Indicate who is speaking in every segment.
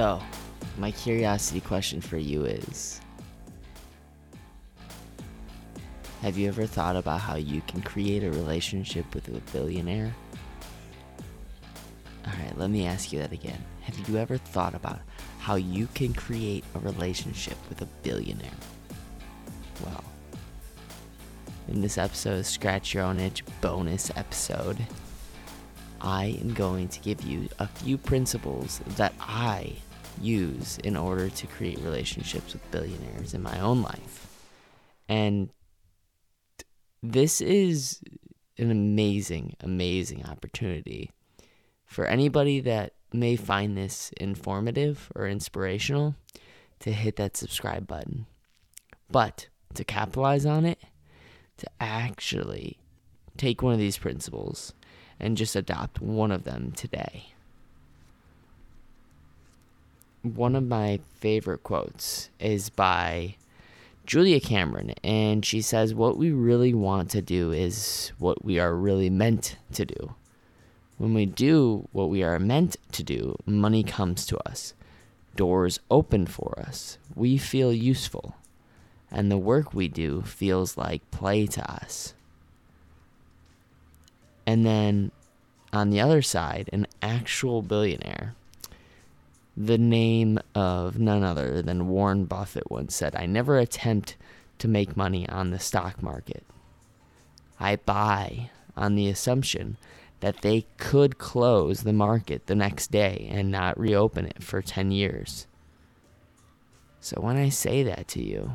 Speaker 1: So, my curiosity question for you is Have you ever thought about how you can create a relationship with a billionaire? Alright, let me ask you that again. Have you ever thought about how you can create a relationship with a billionaire? Well, in this episode, Scratch Your Own Itch bonus episode, I am going to give you a few principles that I use in order to create relationships with billionaires in my own life. And this is an amazing, amazing opportunity for anybody that may find this informative or inspirational to hit that subscribe button. But to capitalize on it, to actually take one of these principles and just adopt one of them today. One of my favorite quotes is by Julia Cameron, and she says, What we really want to do is what we are really meant to do. When we do what we are meant to do, money comes to us, doors open for us, we feel useful, and the work we do feels like play to us. And then on the other side, an actual billionaire. The name of none other than Warren Buffett once said, I never attempt to make money on the stock market. I buy on the assumption that they could close the market the next day and not reopen it for 10 years. So when I say that to you,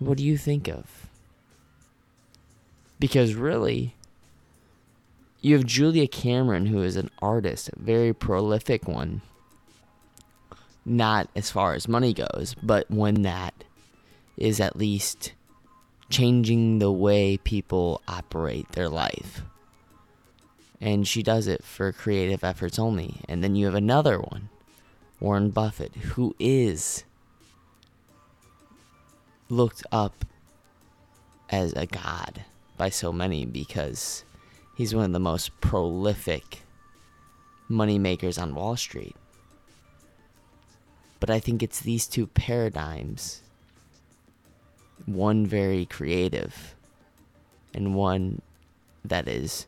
Speaker 1: what do you think of? Because really, you have Julia Cameron, who is an artist, a very prolific one. Not as far as money goes, but one that is at least changing the way people operate their life. And she does it for creative efforts only. And then you have another one, Warren Buffett, who is looked up as a god by so many because he's one of the most prolific money makers on Wall Street. But I think it's these two paradigms one very creative and one that is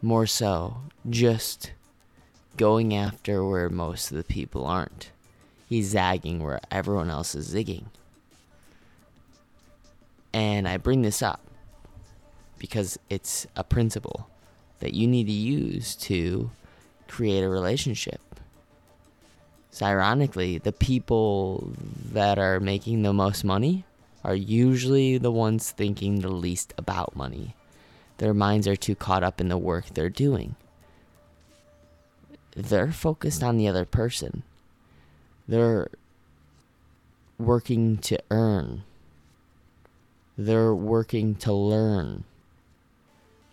Speaker 1: more so just going after where most of the people aren't. He's zagging where everyone else is zigging. And I bring this up because it's a principle that you need to use to create a relationship. So, ironically, the people that are making the most money are usually the ones thinking the least about money. Their minds are too caught up in the work they're doing. They're focused on the other person. They're working to earn. They're working to learn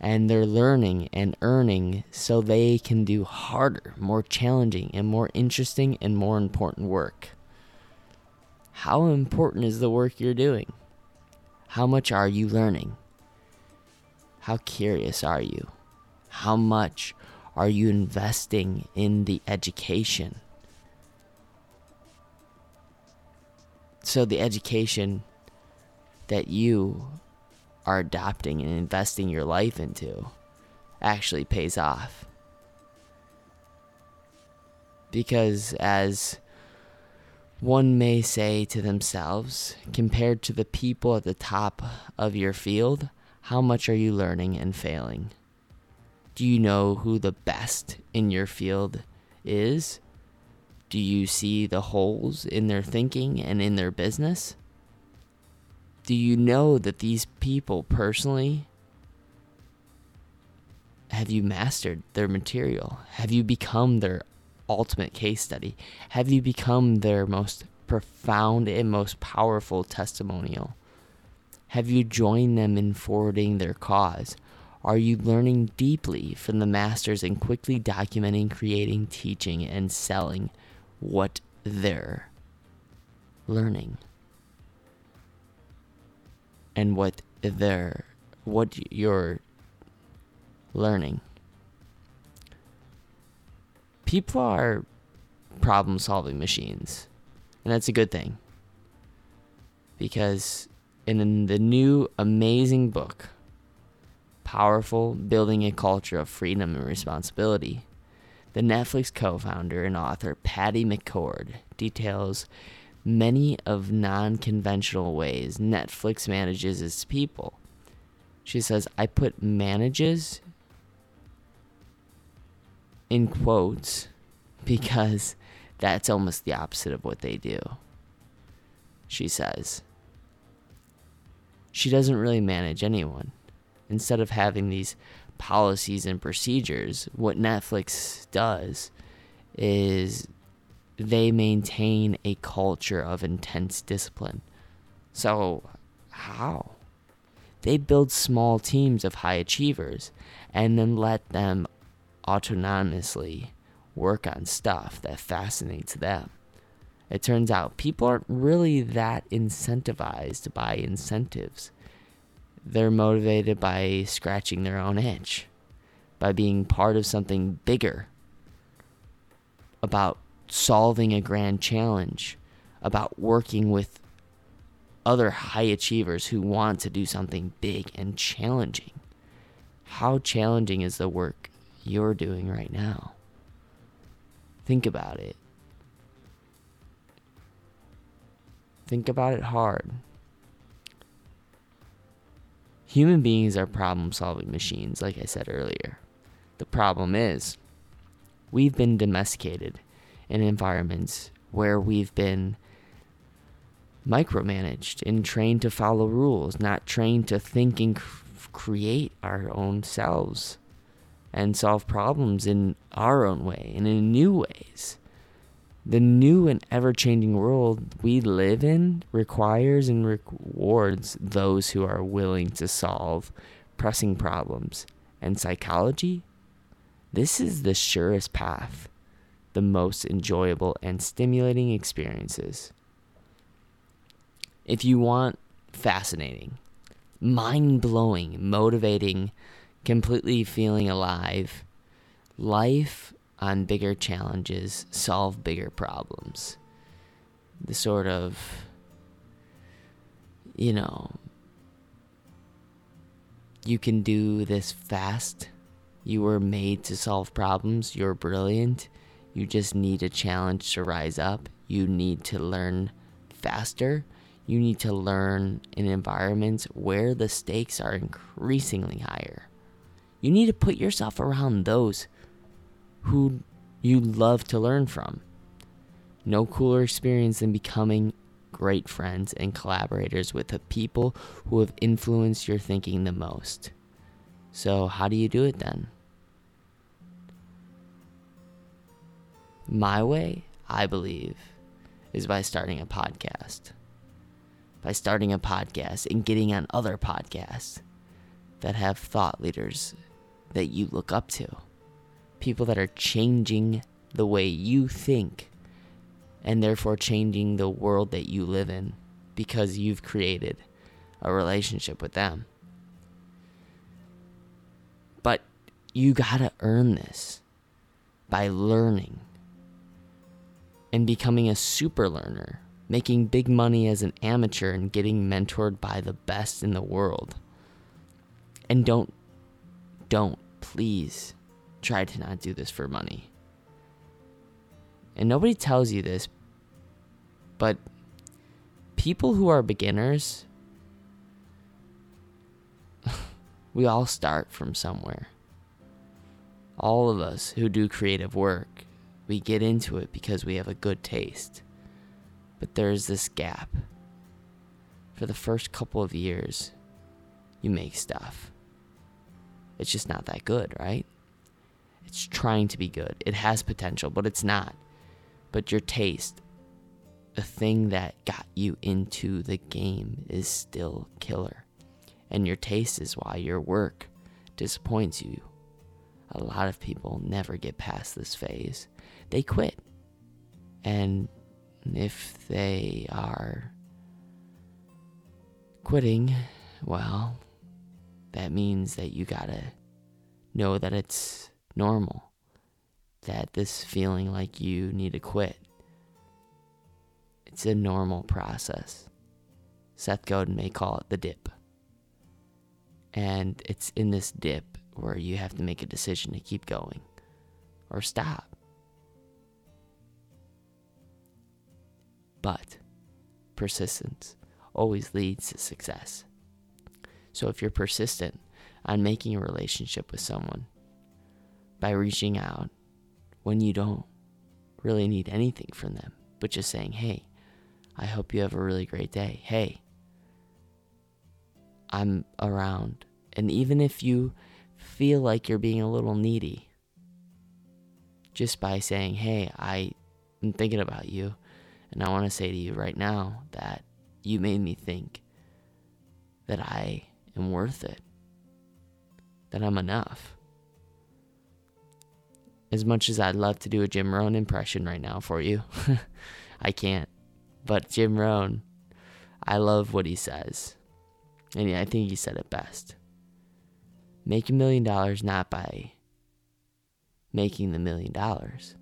Speaker 1: and they're learning and earning so they can do harder, more challenging, and more interesting and more important work. How important is the work you're doing? How much are you learning? How curious are you? How much are you investing in the education? So, the education that you are adopting and investing your life into actually pays off. Because, as one may say to themselves, compared to the people at the top of your field, how much are you learning and failing? Do you know who the best in your field is? Do you see the holes in their thinking and in their business? Do you know that these people personally have you mastered their material? Have you become their ultimate case study? Have you become their most profound and most powerful testimonial? Have you joined them in forwarding their cause? Are you learning deeply from the masters and quickly documenting, creating, teaching, and selling what they're learning? And what they're what you're learning. People are problem solving machines. And that's a good thing. Because in the new amazing book, Powerful Building a Culture of Freedom and Responsibility, the Netflix co founder and author Patty McCord details many of non conventional ways Netflix manages its people. She says, I put manages in quotes because that's almost the opposite of what they do. She says, she doesn't really manage anyone. Instead of having these policies and procedures, what Netflix does is they maintain a culture of intense discipline. So, how? They build small teams of high achievers and then let them autonomously work on stuff that fascinates them. It turns out people aren't really that incentivized by incentives. They're motivated by scratching their own itch, by being part of something bigger, about solving a grand challenge, about working with other high achievers who want to do something big and challenging. How challenging is the work you're doing right now? Think about it. Think about it hard. Human beings are problem solving machines, like I said earlier. The problem is, we've been domesticated in environments where we've been micromanaged and trained to follow rules, not trained to think and create our own selves and solve problems in our own way and in new ways. The new and ever changing world we live in requires and rewards those who are willing to solve pressing problems. And psychology? This is the surest path, the most enjoyable and stimulating experiences. If you want fascinating, mind blowing, motivating, completely feeling alive, life on bigger challenges, solve bigger problems. The sort of, you know, you can do this fast. You were made to solve problems. You're brilliant. You just need a challenge to rise up. You need to learn faster. You need to learn in environments where the stakes are increasingly higher. You need to put yourself around those who you love to learn from. No cooler experience than becoming great friends and collaborators with the people who have influenced your thinking the most. So, how do you do it then? My way, I believe, is by starting a podcast. By starting a podcast and getting on other podcasts that have thought leaders that you look up to, people that are changing the way you think and therefore changing the world that you live in because you've created a relationship with them. But you gotta earn this by learning and becoming a super learner, making big money as an amateur and getting mentored by the best in the world. And don't, don't please try to not do this for money. And nobody tells you this, but people who are beginners, we all start from somewhere. All of us who do creative work, we get into it because we have a good taste. But there's this gap. For the first couple of years, you make stuff it's just not that good, right? It's trying to be good. It has potential, but it's not. But your taste, the thing that got you into the game, is still killer. And your taste is why your work disappoints you. A lot of people never get past this phase. They quit. And if they are quitting, well, that means that you gotta know that it's normal that this feeling like you need to quit. It's a normal process. Seth Godin may call it the dip. And it's in this dip where you have to make a decision to keep going or stop. But persistence always leads to success. So if you're persistent on making a relationship with someone by reaching out when you don't really need anything from them, but just saying, hey, I hope you have a really great day. Hey, I'm around. And even if you feel like you're being a little needy, just by saying, hey, I am thinking about you, and I want to say to you right now that you made me think that I am worth it, that I'm enough. As much as I'd love to do a Jim Rohn impression right now for you, I can't. But Jim Rohn, I love what he says. And I think he said it best. Make a million dollars not by making the million dollars,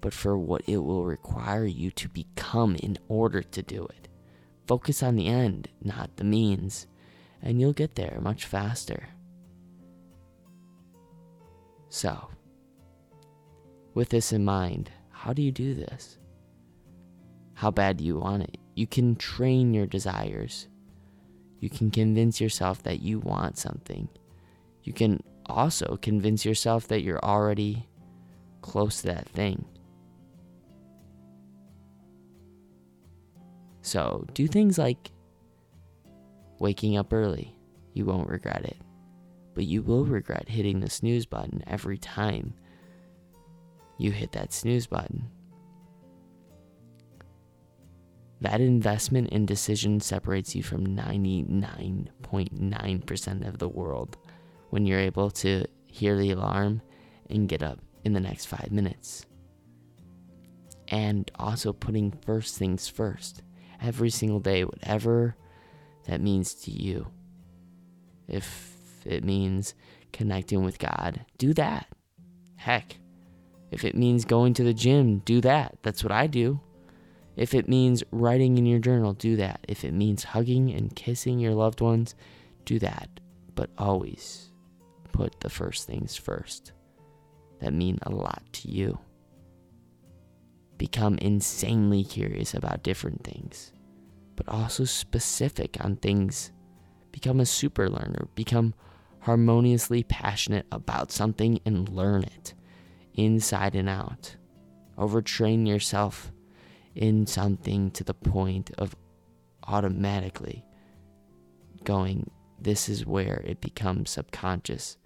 Speaker 1: but for what it will require you to become in order to do it. Focus on the end, not the means, and you'll get there much faster. So, with this in mind, how do you do this? How bad do you want it? You can train your desires. You can convince yourself that you want something. You can also convince yourself that you're already close to that thing. So do things like waking up early. You won't regret it. But you will regret hitting the snooze button every time you hit that snooze button. That investment in decision separates you from 99.9% of the world when you're able to hear the alarm and get up in the next five minutes. And also putting first things first every single day, whatever that means to you. If it means connecting with God, do that. Heck, if it means going to the gym, do that. That's what I do. If it means writing in your journal, do that. If it means hugging and kissing your loved ones, do that. But always put the first things first that mean a lot to you. Become insanely curious about different things but also specific on things. Become a super learner. Become harmoniously passionate about something and learn it inside and out. Overtrain yourself in something to the point of automatically going, this is where it becomes subconscious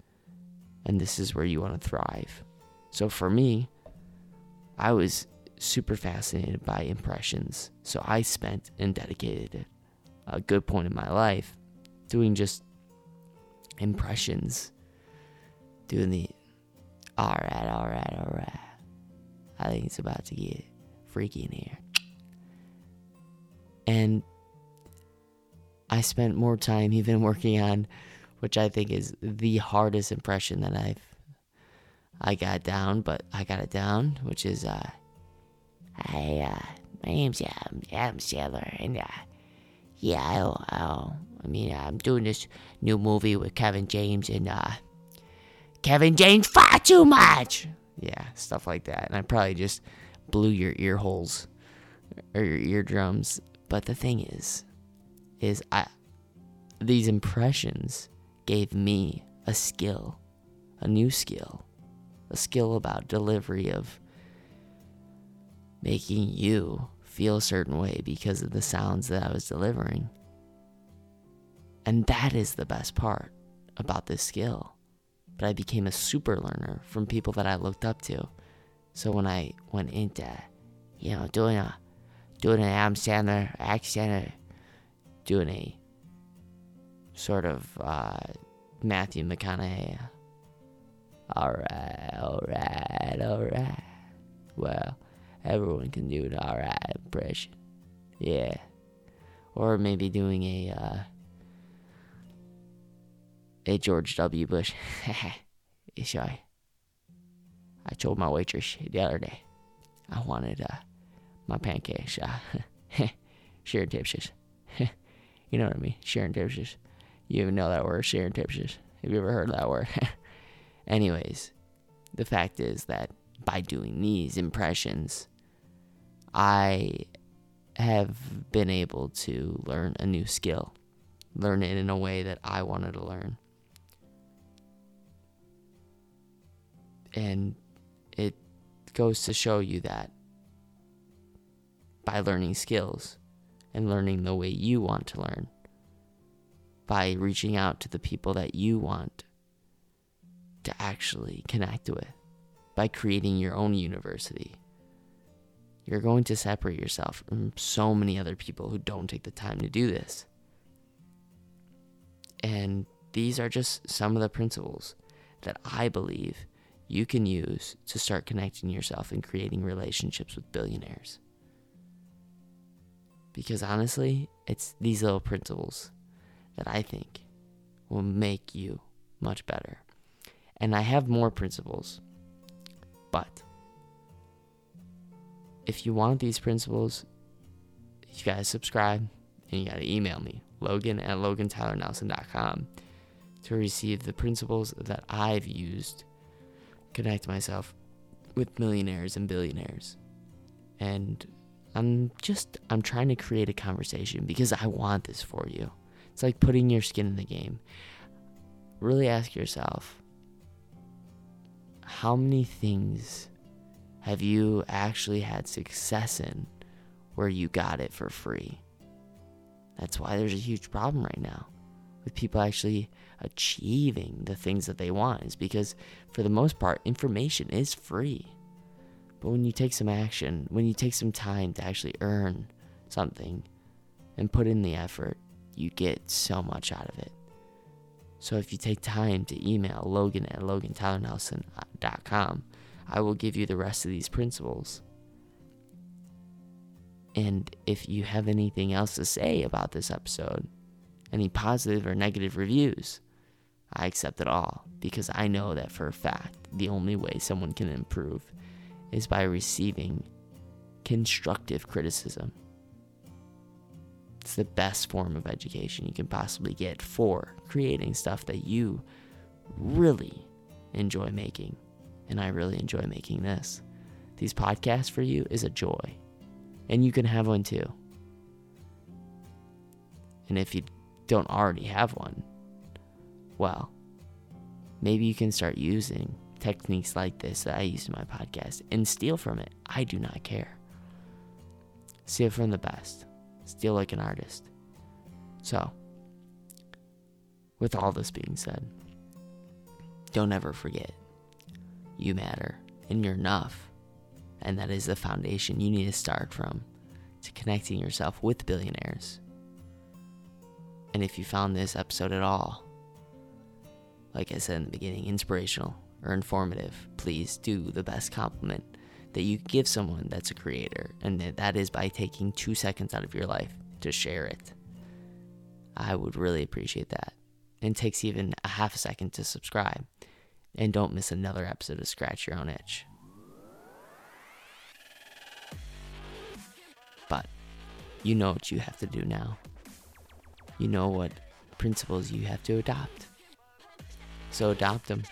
Speaker 1: and this is where you want to thrive. So for me, I was super fascinated by impressions. So I spent and dedicated a good point in my life doing just impressions. Doing the alright, alright, alright. I think it's about to get freaky in here. And I spent more time even working on which I think is the hardest impression that I've I got down, but I got it down, which is uh Hi, uh, my name's um, Adam Sandler, and uh, yeah, I'll, I'll, I mean, I'm doing this new movie with Kevin James, and uh, Kevin James far too much. Yeah, stuff like that, and I probably just blew your ear holes or your eardrums. But the thing is, is I these impressions gave me a skill, a new skill, a skill about delivery of making you feel a certain way because of the sounds that I was delivering. And that is the best part about this skill. But I became a super learner from people that I looked up to. So when I went into, you know, doing a doing an Adam Sandler accent, doing a sort of uh, Matthew McConaughey. All right, all right, all right. Well, everyone can do an alright impression. Yeah. Or maybe doing a uh, a George W. Bush. Sorry. I told my waitress the other day I wanted uh, my pancakes. Uh, sharing tipses. you know what I mean? Sharing tipses. You even know that word, sharing tipses. Have you ever heard that word? Anyways, the fact is that by doing these impressions, I have been able to learn a new skill, learn it in a way that I wanted to learn. And it goes to show you that by learning skills and learning the way you want to learn, by reaching out to the people that you want to actually connect with, by creating your own university. You're going to separate yourself from so many other people who don't take the time to do this. And these are just some of the principles that I believe you can use to start connecting yourself and creating relationships with billionaires. Because honestly, it's these little principles that I think will make you much better. And I have more principles, but if you want these principles, you gotta subscribe and you gotta email me, logan at logantylernelson.com, to receive the principles that I've used connect myself with millionaires and billionaires. And I'm just I'm trying to create a conversation because I want this for you. It's like putting your skin in the game. Really ask yourself how many things have you actually had success in where you got it for free? That's why there's a huge problem right now with people actually achieving the things that they want is because for the most part information is free but when you take some action when you take some time to actually earn something and put in the effort you get so much out of it so if you take time to email logan at logantylernelson.com i will give you the rest of these principles and if you have anything else to say about this episode any positive or negative reviews I accept it all because I know that for a fact the only way someone can improve is by receiving constructive criticism. It's the best form of education you can possibly get for creating stuff that you really enjoy making. And I really enjoy making this. These podcasts for you is a joy. And you can have one too. And if you don't already have one, well, maybe you can start using techniques like this that I use in my podcast and steal from it. I do not care. Steal from the best, steal like an artist. So, with all this being said, don't ever forget you matter and you're enough. And that is the foundation you need to start from to connecting yourself with billionaires. And if you found this episode at all like I said in the beginning, inspirational or informative, please do the best compliment that you give someone that's a creator, and that is by taking two seconds out of your life to share it. I would really appreciate that. And it takes even a half a second to subscribe. And don't miss another episode of Scratch Your Own Itch. But you know what you have to do now. You know what principles you have to adopt so adopt them.